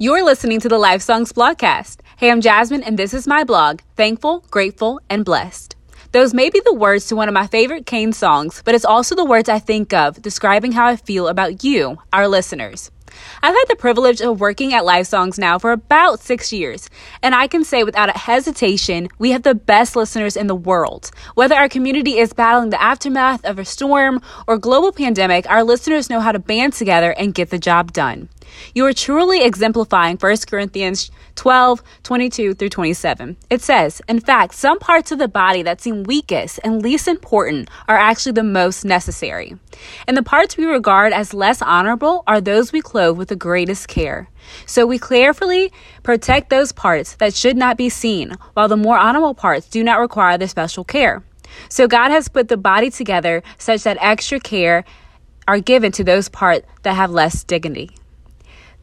You're listening to the Life Songs blogcast. Hey, I'm Jasmine, and this is my blog, Thankful, Grateful, and Blessed. Those may be the words to one of my favorite Cain songs, but it's also the words I think of describing how I feel about you, our listeners. I've had the privilege of working at Life Songs now for about six years, and I can say without a hesitation, we have the best listeners in the world. Whether our community is battling the aftermath of a storm or global pandemic, our listeners know how to band together and get the job done. You are truly exemplifying 1 Corinthians 12, 22 through 27. It says, In fact, some parts of the body that seem weakest and least important are actually the most necessary. And the parts we regard as less honorable are those we clothe with the greatest care. So we carefully protect those parts that should not be seen, while the more honorable parts do not require the special care. So God has put the body together such that extra care are given to those parts that have less dignity.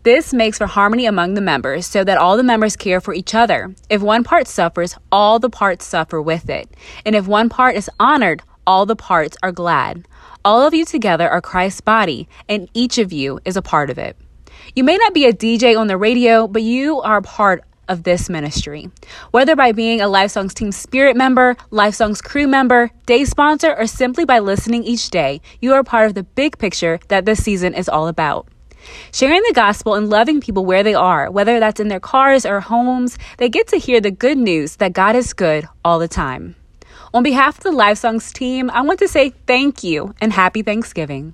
This makes for harmony among the members so that all the members care for each other. If one part suffers, all the parts suffer with it. And if one part is honored, all the parts are glad. All of you together are Christ's body, and each of you is a part of it. You may not be a DJ on the radio, but you are part of this ministry. Whether by being a Life Songs Team Spirit member, Life Songs crew member, day sponsor, or simply by listening each day, you are part of the big picture that this season is all about. Sharing the gospel and loving people where they are, whether that's in their cars or homes, they get to hear the good news that God is good all the time. On behalf of the Life Songs team, I want to say thank you and happy Thanksgiving.